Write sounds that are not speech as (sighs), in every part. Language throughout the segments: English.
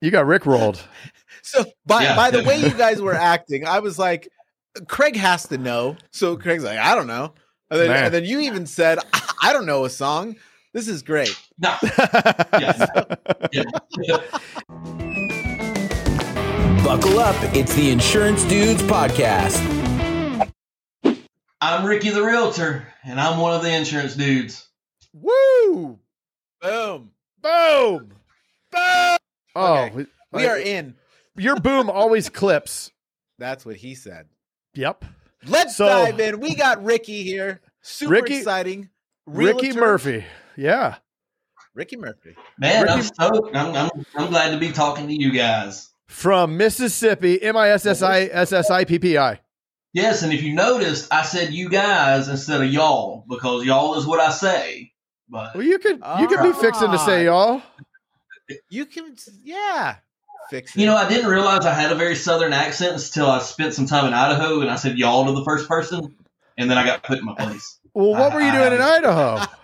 You got Rick rolled. (laughs) So by Yeah. by the way you (laughs) guys were acting, I was like, Craig has to know. So Craig's like, I don't know. And then, and then you even said, I don't know a song. This is great. No, (laughs) yeah, yeah. Buckle up. It's the Insurance Dudes Podcast. I'm Ricky the Realtor, and I'm one of the insurance dudes. Woo! Boom. Boom! Boom! Oh, Okay. we, We are uh, in. Your boom always clips. That's what he said. Yep. Let's So- dive in. We got Ricky here. Super Ricky- exciting. Ricky Murphy. Yeah. Ricky Murphy. Man, I'm Ricky- stoked. I'm, I'm, I'm glad to be talking to you guys. From Mississippi, M I S S I S S I P P I. Yes, and if you noticed, I said you guys instead of y'all because y'all is what I say. But Well, you could you could be fixing to say y'all. You can, yeah. Fix it. you know, I didn't realize I had a very southern accent until I spent some time in Idaho, and I said y'all to the first person, and then I got put in my place. Well, what were you doing in Idaho? (laughs)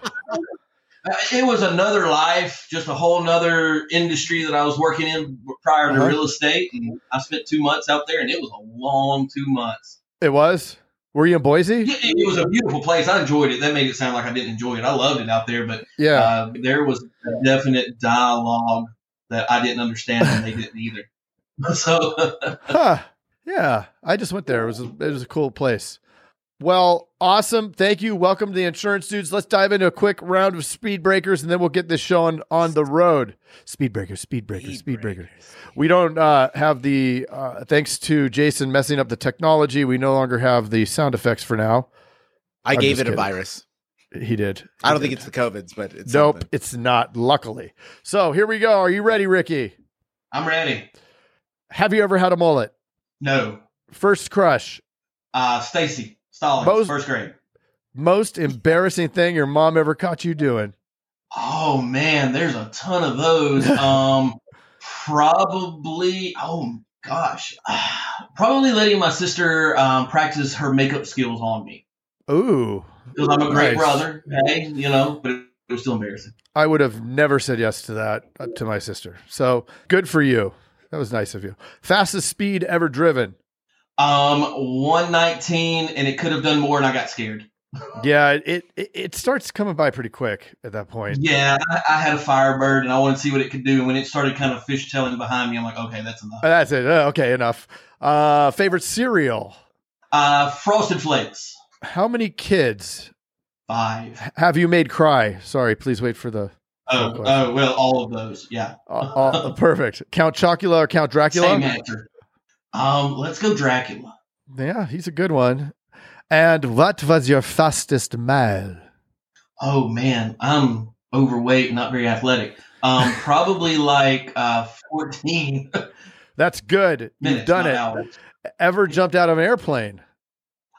Uh, It was another life, just a whole nother industry that I was working in prior to Uh-huh. real estate. And I spent two months out there, and it was a long two months. It was. Were you in Boise? It, it was a beautiful place. I enjoyed it. That made it sound like I didn't enjoy it. I loved it out there, but Yeah. uh, there was a definite dialogue that I didn't understand, and they didn't either. (laughs) So, (laughs) Huh. Yeah. I just went there. It was a, it was a cool place. Well, awesome. Thank you. Welcome to the insurance dudes. Let's dive into a quick round of speed breakers and then we'll get this show on, on the road. Speed breaker, speed breaker, speed, breaker. We don't uh, have the, uh, thanks to Jason messing up the technology, we no longer have the sound effects for now. I I'm gave just it a virus. He did. I don't He think it's the COVIDs, but it's Nope, something. it's not, luckily. So here we go. Are you ready, Ricky? I'm ready. Have you ever had a mullet? No, First crush, uh, Stacy Most- first grade. most embarrassing thing your mom ever caught you doing? Oh man, there's a ton of those. (laughs) Um, probably. Oh gosh, (sighs) probably letting my sister um, practice her makeup skills on me Ooh, because I'm a great Nice. brother. Hey, you know, but it, it was still embarrassing. I would have never said yes to that uh, to my sister. So good for you. That was nice of you. Fastest speed ever driven. Um, 119, and it could have done more, and I got scared. (laughs) Yeah, it it, it starts coming by pretty quick at that point. Yeah, I, I had a Firebird, and I wanted to see what it could do. And when it started kind of fishtailing behind me, I'm like, okay, that's enough. Uh, That's it. Uh, Okay, enough. Uh, favorite cereal. Uh, Frosted Flakes, How many kids five. have you made cry? Sorry, please wait for the. Oh, oh, well, all of those. Yeah. Uh, uh, (laughs) perfect. Count Chocula or Count Dracula? Same answer. Um, let's go Dracula. Yeah, he's a good one. And what was your fastest mile? Oh man, I'm overweight, not very athletic. Um, (laughs) probably like uh 14 (laughs) That's good. minutes. You've done it. hours. Ever jumped out of an airplane?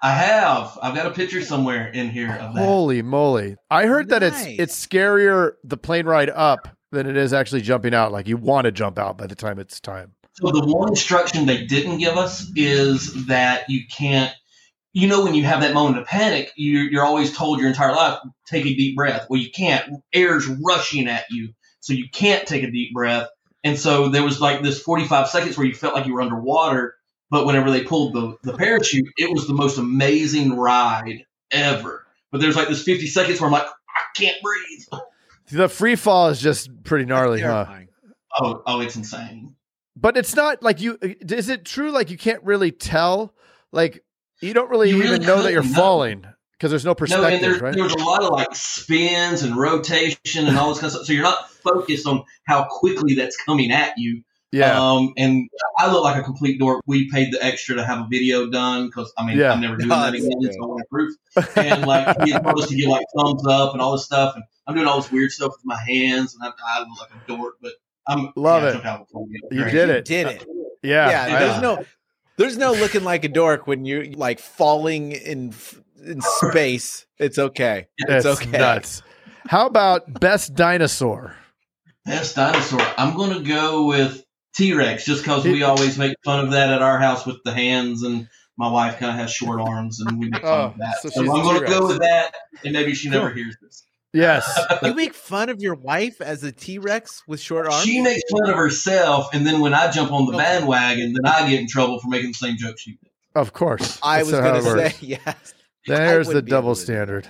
I have. I've got a picture somewhere in here of that. Holy moly. I heard that it's it's scarier the plane ride up than it is actually jumping out. Like you want to jump out by the time it's time. So the one instruction they didn't give us is that you can't. You know, when you have that moment of panic, you, you're always told your entire life, take a deep breath. Well, you can't. Air's rushing at you, so you can't take a deep breath. And so there was like this 45 seconds where you felt like you were underwater. But whenever they pulled the, the parachute, it was the most amazing ride ever. But there's like this 50 seconds where I'm like, I can't breathe. The free fall is just pretty gnarly, huh? Oh, oh, it's insane. But it's not like you is it true like you can't really tell? Like you don't really You even really know that you're couldn't, falling because there's no No, and perspective, there, right? there's a lot of like spins and rotation and all this kind of stuff. So you're not focused on how quickly that's coming at you. Yeah. Um, and I look like a complete dork. We paid the extra to have a video done because I mean Yeah. I'm never doing No, that again. So I want proof. And like he told us to get like thumbs up and all this stuff. And I'm doing all this weird stuff with my hands, and I, I look like a dork, but I'm Love yeah, it. jumped out of a plane. You Great. did You it. did uh, it. yeah. Yeah, I- there's no there's no looking like a dork when you're like falling in in space. It's okay. It's, it's okay. nuts. How about best dinosaur? Best dinosaur. I'm gonna go with T Rex just because we always make fun of that at our house with the hands, and my wife kind of has short arms, and we make fun Oh, of that. so So, I'm gonna go with that, and maybe she never Cool. hears this. Yes. You make fun of your wife as a T Rex with short arms. She makes fun of herself, and then when I jump on the bandwagon, then I get in trouble for making the same joke she did. Of course. I That's was going to say (laughs) yes. There's the wouldn't be able double standard.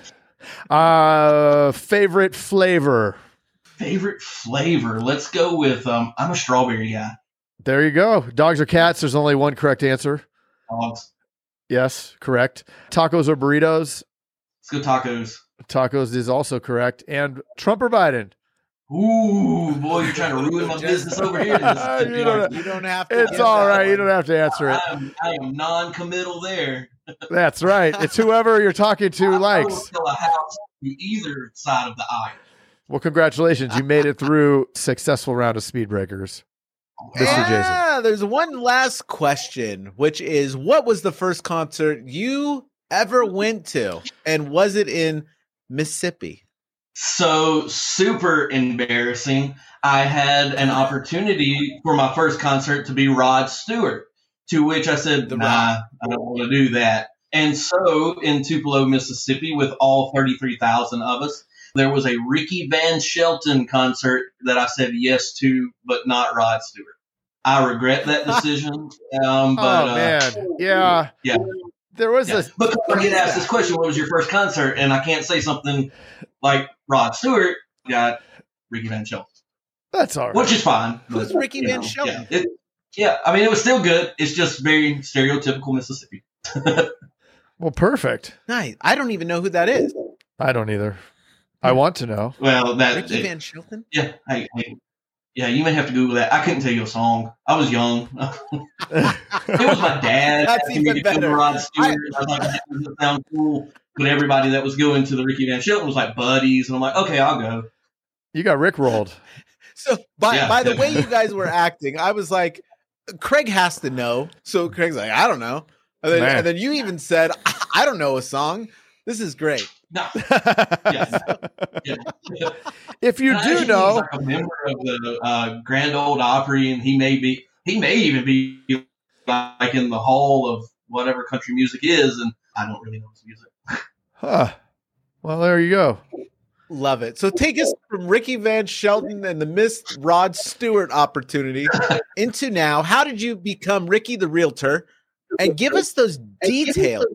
Uh, favorite flavor. Favorite flavor? Let's go with um. I'm a strawberry guy. There you go. Dogs or cats? There's only one correct answer. Dogs. Yes, correct. Tacos or burritos? Let's go tacos. Tacos is also correct. And Trump or Biden? Ooh, boy, you're trying to (laughs) ruin my business over here. This (laughs) You don't- You don't have to. It's all right. all that right. You don't have to answer it. I am, I am non-committal there. (laughs) That's right. It's whoever you're talking to I likes. a house to either side of the aisle. Well, congratulations. You made it through successful round of speed breakers. Mr. Jason. Yeah, there's one last question, which is what was the first concert you ever went to? And was it in Mississippi? So super embarrassing. I had an opportunity for my first concert to be Rod Stewart, to which I said, The "Nah, Rod. I don't want to do that." And so, in Tupelo, Mississippi, with all thirty-three thousand of us, there was a Ricky Van Shelton concert that I said yes to, but not Rod Stewart. I regret that (laughs) decision. Um, but, oh, uh, man. Yeah. Yeah. There was Yeah, a. because I get asked this question, what was your first concert? And I can't say something like Rod Stewart got Ricky Van Shelton, That's all right. which is fine. Who's but, Ricky Van know, Shelton? Yeah, it- yeah, I mean, it was still good. It's just very stereotypical Mississippi. (laughs) well, perfect. Nice. I don't even know who that is. I don't either. I want to know. Well, that, Ricky it- Van Shelton? yeah, hey, hey, yeah, you may have to Google that. I couldn't tell you a song. I was young. (laughs) It was my dad. That's even to to better. Rod Stewart. I, was like, that doesn't sound cool. But everybody that was going to the Ricky Van Shelton was like buddies, and I'm like, okay, I'll go. you got Rick rolled. (laughs) So by Yeah. by the way you guys were acting, I was like, Craig has to know. So Craig's like, I don't know. And then, and then you even said, I don't know a song. This is great. (laughs) No, (laughs) yeah. (laughs) if you And do actually know, like a member of the uh, Grand Old Opry, and he may be, he may even be like in the hall of whatever country music is, and I don't really know his music. huh. Well, there you go. Love it. So take us from Ricky Van Shelton and the missed Rod Stewart opportunity into now. How did you become Ricky the Realtor? And give us those details.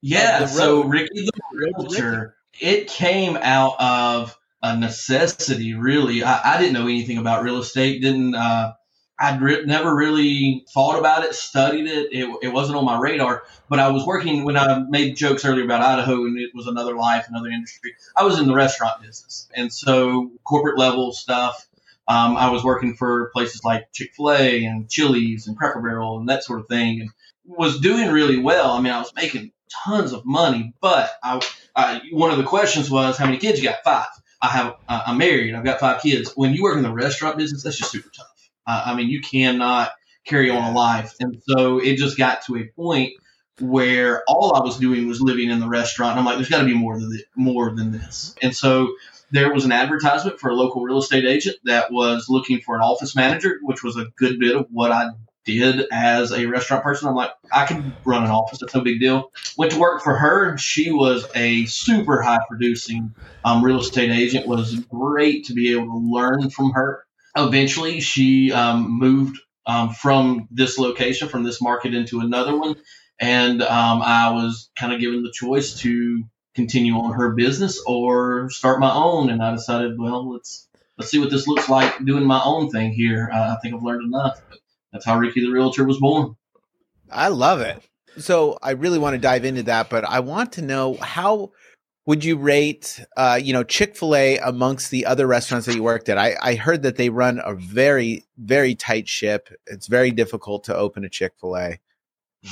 Yeah, so. Ricky the Realtor, it came out of a necessity, really. I, I didn't know anything about real estate. Didn't uh, I'd re- never really thought about it, studied it. it. It wasn't on my radar. But I was working when I made jokes earlier about Idaho, and it was another life, another industry. I was in the restaurant business, and so corporate level stuff. Um, I was working for places like Chick Fil A and Chili's and Cracker Barrel and that sort of thing, and was doing really well. I mean, I was making tons of money, but I, I one of the questions was how many kids you got? Five. I have. Uh, I'm married. I've got five kids. When you work in the restaurant business, that's just super tough. Uh, I mean, you cannot carry on a life, and so it just got to a point where all I was doing was living in the restaurant. And I'm like, there's got to be more than this, more than this, and so. There was an advertisement for a local real estate agent that was looking for an office manager, which was a good bit of what I did as a restaurant person. I'm like, I can run an office. That's no big deal. Went to work for her. She was a super high producing um, real estate agent. Was great to be able to learn from her. Eventually, she um, moved um, from this location, from this market, into another one, and um, I was kind of given the choice to continue on her business or start my own. And I decided, well, let's let's see what this looks like doing my own thing here. Uh, I think I've learned enough. But that's how Ricky the Realtor was born. I love it. So I really want to dive into that, but I want to know how would you rate, uh, you know, Chick Fil A amongst the other restaurants that you worked at? I, I heard that they run a very, very tight ship. It's very difficult to open a Chick Fil A.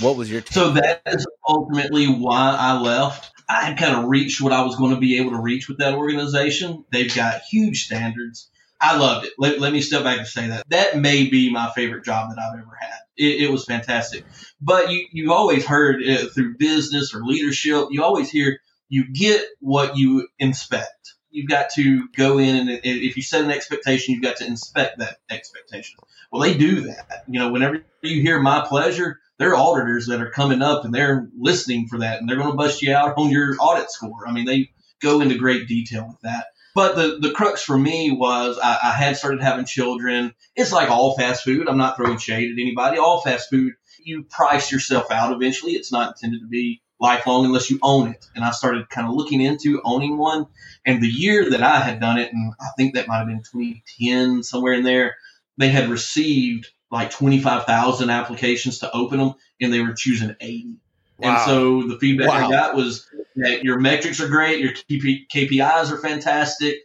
What was your take? So that is ultimately why I left. I had kind of reached what I was going to be able to reach with that organization. They've got huge standards. I loved it. Let, let me step back and say that. That may be my favorite job that I've ever had. It, it was fantastic. But you, you've always heard it through business or leadership, you always hear you get what you inspect. You've got to go in and if you set an expectation, you've got to inspect that expectation. Well, they do that. You know, whenever you hear my pleasure, there are auditors that are coming up and they're listening for that and they're going to bust you out on your audit score. I mean, they go into great detail with that. But the, the crux for me was I, I had started having children. It's like all fast food. I'm not throwing shade at anybody. All fast food, you price yourself out eventually. It's not intended to be lifelong unless you own it. And I started kind of looking into owning one. And the year that I had done it, and I think that might have been 2010, somewhere in there, they had received like 25,000 applications to open them, and they were choosing 80. Wow. And so the feedback Wow. I got was that your metrics are great, your KPIs are fantastic,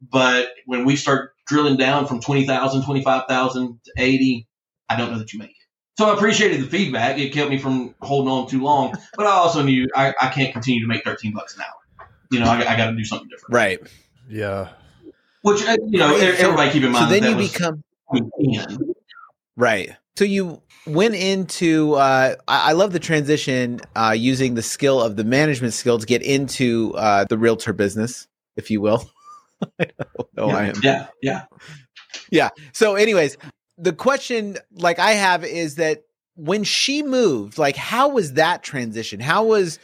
but when we start drilling down from 20,000, 25,000 to 80, I don't know that you make it. So I appreciated the feedback. It kept me from holding on too long, (laughs) but I also knew I, I can't continue to make 13 bucks an hour. You know, I, I got to do something different. Right. Yeah. Which, uh, you know, So- everybody keep in mind So then that, you that was become 2010. right. So you went into. Uh, I, I love the transition uh, using the skill of the management skill to get into uh, the realtor business, if you will. (laughs) I yeah, I am. Yeah, yeah, yeah. So, anyways, the question like I have is that when she moved, like how was that transition? How was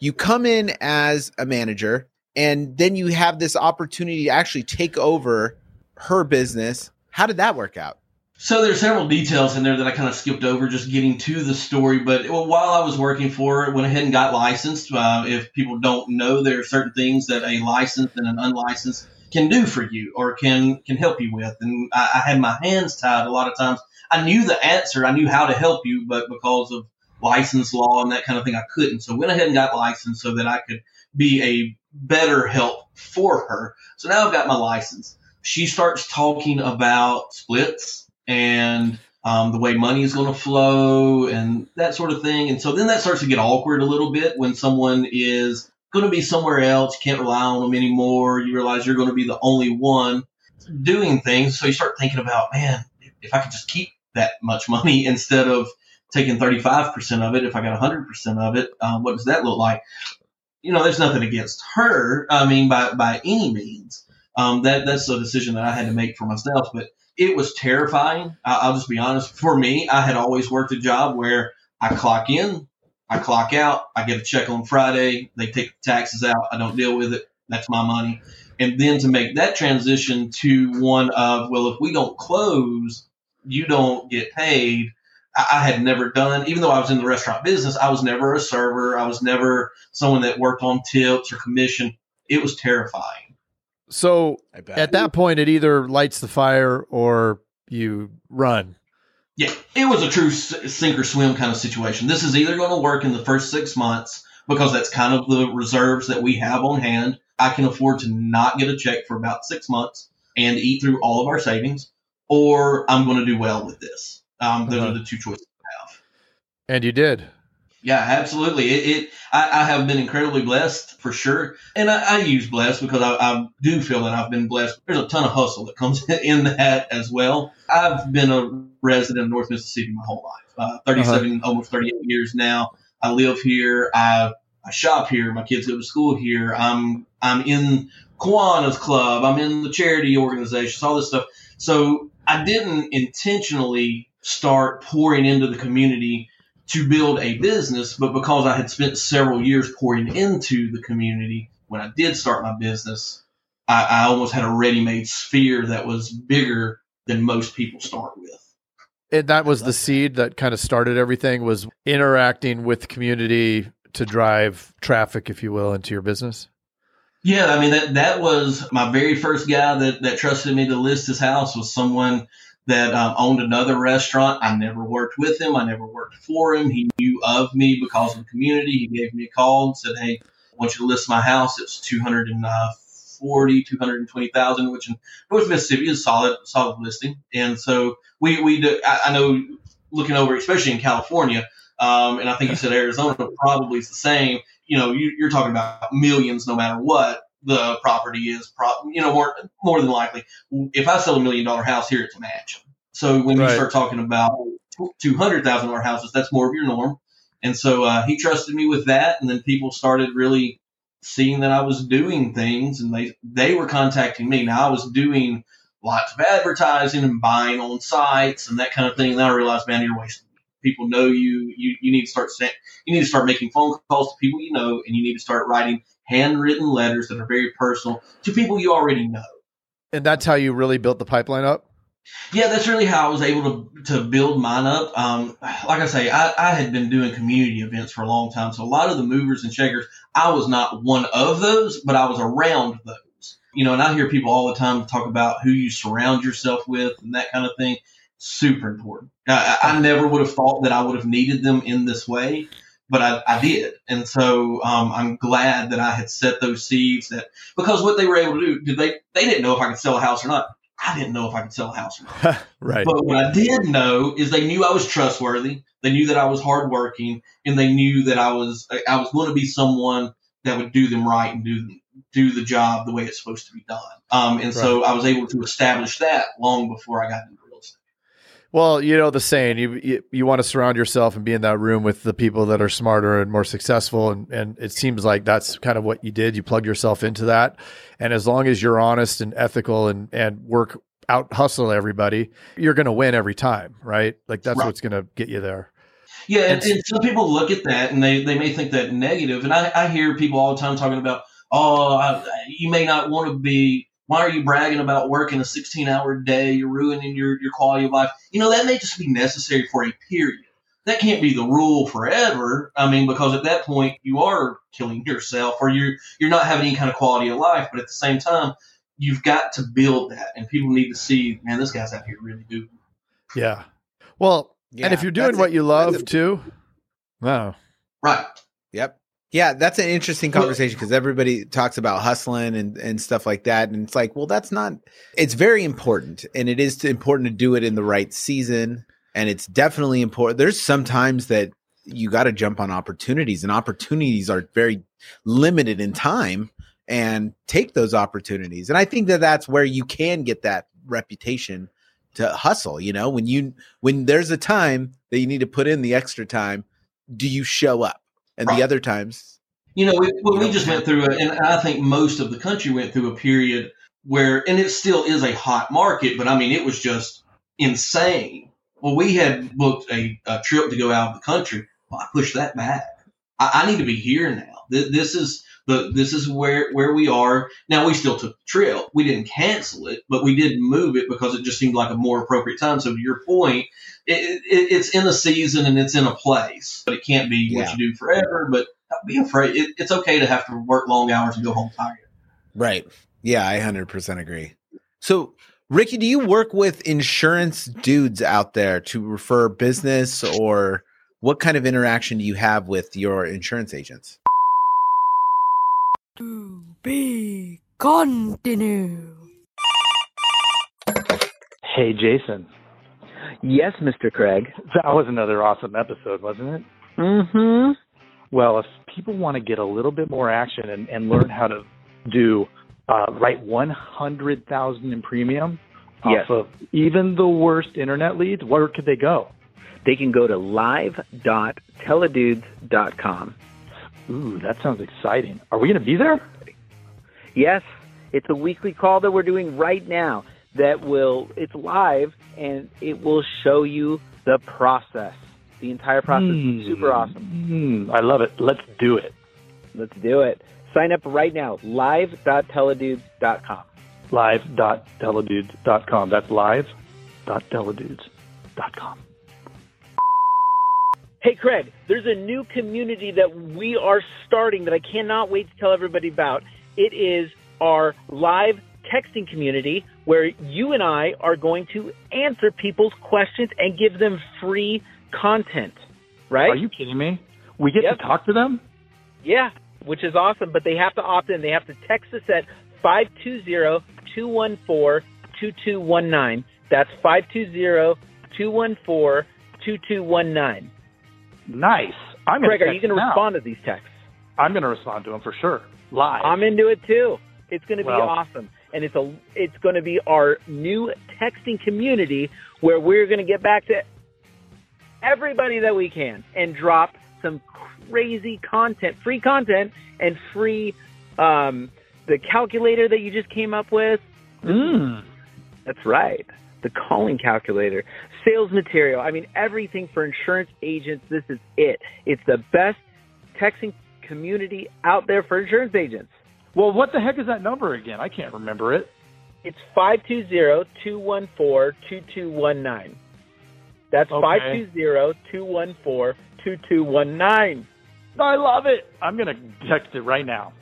you come in as a manager and then you have this opportunity to actually take over her business? How did that work out? So there's several details in there that I kind of skipped over, just getting to the story. But while I was working for it, went ahead and got licensed. Uh, if people don't know, there are certain things that a licensed and an unlicensed can do for you or can can help you with. And I, I had my hands tied a lot of times. I knew the answer, I knew how to help you, but because of license law and that kind of thing, I couldn't. So went ahead and got licensed so that I could be a better help for her. So now I've got my license. She starts talking about splits and um, the way money is going to flow and that sort of thing. And so then that starts to get awkward a little bit when someone is going to be somewhere else, you can't rely on them anymore. You realize you're going to be the only one doing things. So you start thinking about, man, if I could just keep that much money (laughs) instead of taking 35% of it, if I got 100% of it, um, what does that look like? You know, there's nothing against her. I mean, by, by any means. Um, that that's a decision that I had to make for myself, but it was terrifying. I, I'll just be honest. For me, I had always worked a job where I clock in, I clock out, I get a check on Friday, they take the taxes out, I don't deal with it. That's my money. And then to make that transition to one of, well, if we don't close, you don't get paid. I, I had never done, even though I was in the restaurant business, I was never a server. I was never someone that worked on tips or commission. It was terrifying. So I bet. at that point, it either lights the fire or you run. Yeah, it was a true sink or swim kind of situation. This is either going to work in the first six months because that's kind of the reserves that we have on hand. I can afford to not get a check for about six months and eat through all of our savings, or I'm going to do well with this. Um, those Uh-huh. are the two choices I have. And you did. Yeah, absolutely. It, it I, I have been incredibly blessed for sure, and I, I use blessed because I, I do feel that I've been blessed. There's a ton of hustle that comes (laughs) in that as well. I've been a resident of North Mississippi my whole life, uh, 37, almost 38 years now. I live here. I I shop here. My kids go to school here. I'm I'm in Kiwanis Club. I'm in the charity organizations. All this stuff. So I didn't intentionally start pouring into the community to build a business, but because I had spent several years pouring into the community, when I did start my business, I, I almost had a ready-made sphere that was bigger than most people start with. And that was the seed that kind of started everything was interacting with community to drive traffic, if you will, into your business. Yeah, I mean that that was my very first guy that that trusted me to list his house was someone that um, owned another restaurant. I never worked with him. I never worked for him. He knew of me because of the community. He gave me a call and said, "Hey, I want you to list my house." It's two hundred and forty, two hundred and twenty thousand, which in North Mississippi is solid, solid listing. And so we we do. I, I know looking over, especially in California, um, and I think you said Arizona probably is the same. You know, you, you're talking about millions, no matter what the property is. Pro- you know, more more than likely, if I sell a million dollar house here, it's a match. So when Right. you start talking about two hundred thousand dollar houses, that's more of your norm. And so uh, he trusted me with that, and then people started really seeing that I was doing things, and they they were contacting me. Now I was doing lots of advertising and buying on sites and that kind of thing. And then I realized, man, you're wasting People know you. You you need to start you need to start making phone calls to people you know, and you need to start writing handwritten letters that are very personal to people you already know. And that's how you really built the pipeline up. Yeah, that's really how I was able to to build mine up. Um, like I say, I, I had been doing community events for a long time, so a lot of the movers and shakers, I was not one of those, but I was around those. You know, and I hear people all the time talk about who you surround yourself with and that kind of thing. Super important. I, I never would have thought that I would have needed them in this way, but I, I did, and so um, I'm glad that I had set those seeds. That because what they were able to do, did they they didn't know if I could sell a house or not. I didn't know if I could sell a house or not. (laughs) right. But what I did know is they knew I was trustworthy. They knew that I was hardworking, and they knew that I was I was going to be someone that would do them right and do do the job the way it's supposed to be done. Um, and so I was able to establish that long before I got into. Well, you know the saying you, you you want to surround yourself and be in that room with the people that are smarter and more successful and and it seems like that's kind of what you did. You plugged yourself into that. And as long as you're honest and ethical and and work out hustle everybody, you're going to win every time, right? Like that's Right. what's going to get you there. Yeah, and, And- and some people look at that and they, they may think that negative. And I, I hear people all the time talking about, oh, I, you may not want to be. Why are you bragging about working a 16 hour day? You're ruining your, your quality of life. You know, that may just be necessary for a period. That can't be the rule forever. I mean, because at that point you are killing yourself or you're, you're not having any kind of quality of life. But at the same time, you've got to build that and people need to see, man, this guy's out here really doing. Yeah. Well, and if you're doing what it. you love That's too, wow. Right. Yep. Yeah, that's an interesting conversation because everybody talks about hustling and, and stuff like that. And it's like, well, that's not, it's very important. And it is important to do it in the right season. And it's definitely important. There's sometimes that you got to jump on opportunities, and opportunities are very limited in time and take those opportunities. And I think that that's where you can get that reputation to hustle. You know, when you, when there's a time that you need to put in the extra time, do you show up? And Right. the other times, You know, we, well, You we just went through it, and I think most of the country went through a period where, and it still is a hot market, but I mean, it was just insane. Well, we had booked a, a trip to go out of the country. Well, I pushed that back. I, I need to be here now. This, this is the this is where where we are now. We still took the trip. We didn't cancel it, but we did move it because it just seemed like a more appropriate time. So to your point, it, it, it's in a season and it's in a place, but it can't be Yeah. what you do forever. But be afraid. It, it's okay to have to work long hours and go home tired. right? Yeah, I hundred percent agree. So, Ricky, do you work with insurance dudes out there to refer business, or what kind of interaction do you have with your insurance agents? To be continue. Hey, Jason. Yes, Mr. Craig. That was another awesome episode, wasn't it? Mm-hmm. Well, if people want to get a little bit more action and, and learn how to do uh, write 100,000 in premium Yes. off of even the worst internet leads, where could they go? They can go to live.theidudes.com. Ooh, that sounds exciting. Are we going to be there? Yes, it's a weekly call that we're doing right now that will, it's live and it will show you the process. The entire process. Hmm. Super awesome. Hmm, I love it. Let's do it. Let's do it. Sign up right now. Live.theidudes.com. Live.theidudes.com. That's live.theidudes.com. Hey, Craig, there's a new community that we are starting that I cannot wait to tell everybody about. It is our live texting community where you and I are going to answer people's questions and give them free content, right? Are you kidding me? We get Yep. to talk to them? Yeah, which is awesome, but they have to opt in. They have to text us at 520-214-2219. That's 520-214-2219. Nice. I'm Craig, are you going to respond to these texts? I'm going to respond to them for sure. Live. I'm into it too. It's going to be awesome, and it's a it's going to be our new texting community where we're going to get back to everybody that we can and drop some crazy content, free content, and free um, the calculator that you just came up with. Mm. That's right, the calling calculator. Sales material. I mean, everything for insurance agents. This is it. It's the best texting community out there for insurance agents. Well, what the heck is that number again? I can't remember it. It's 520-214-2219. That's Okay. 520-214-2219. I love it. I'm going to text it right now.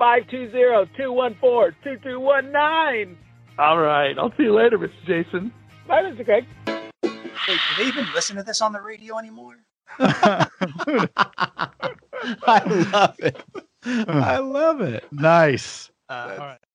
520-214-2219. All right. I'll see you later, Mr. Jason. Bye, Mr. Craig. Wait, do they even listen to this on the radio anymore? (laughs) (laughs) I love it. I love it. nice. Uh, all right.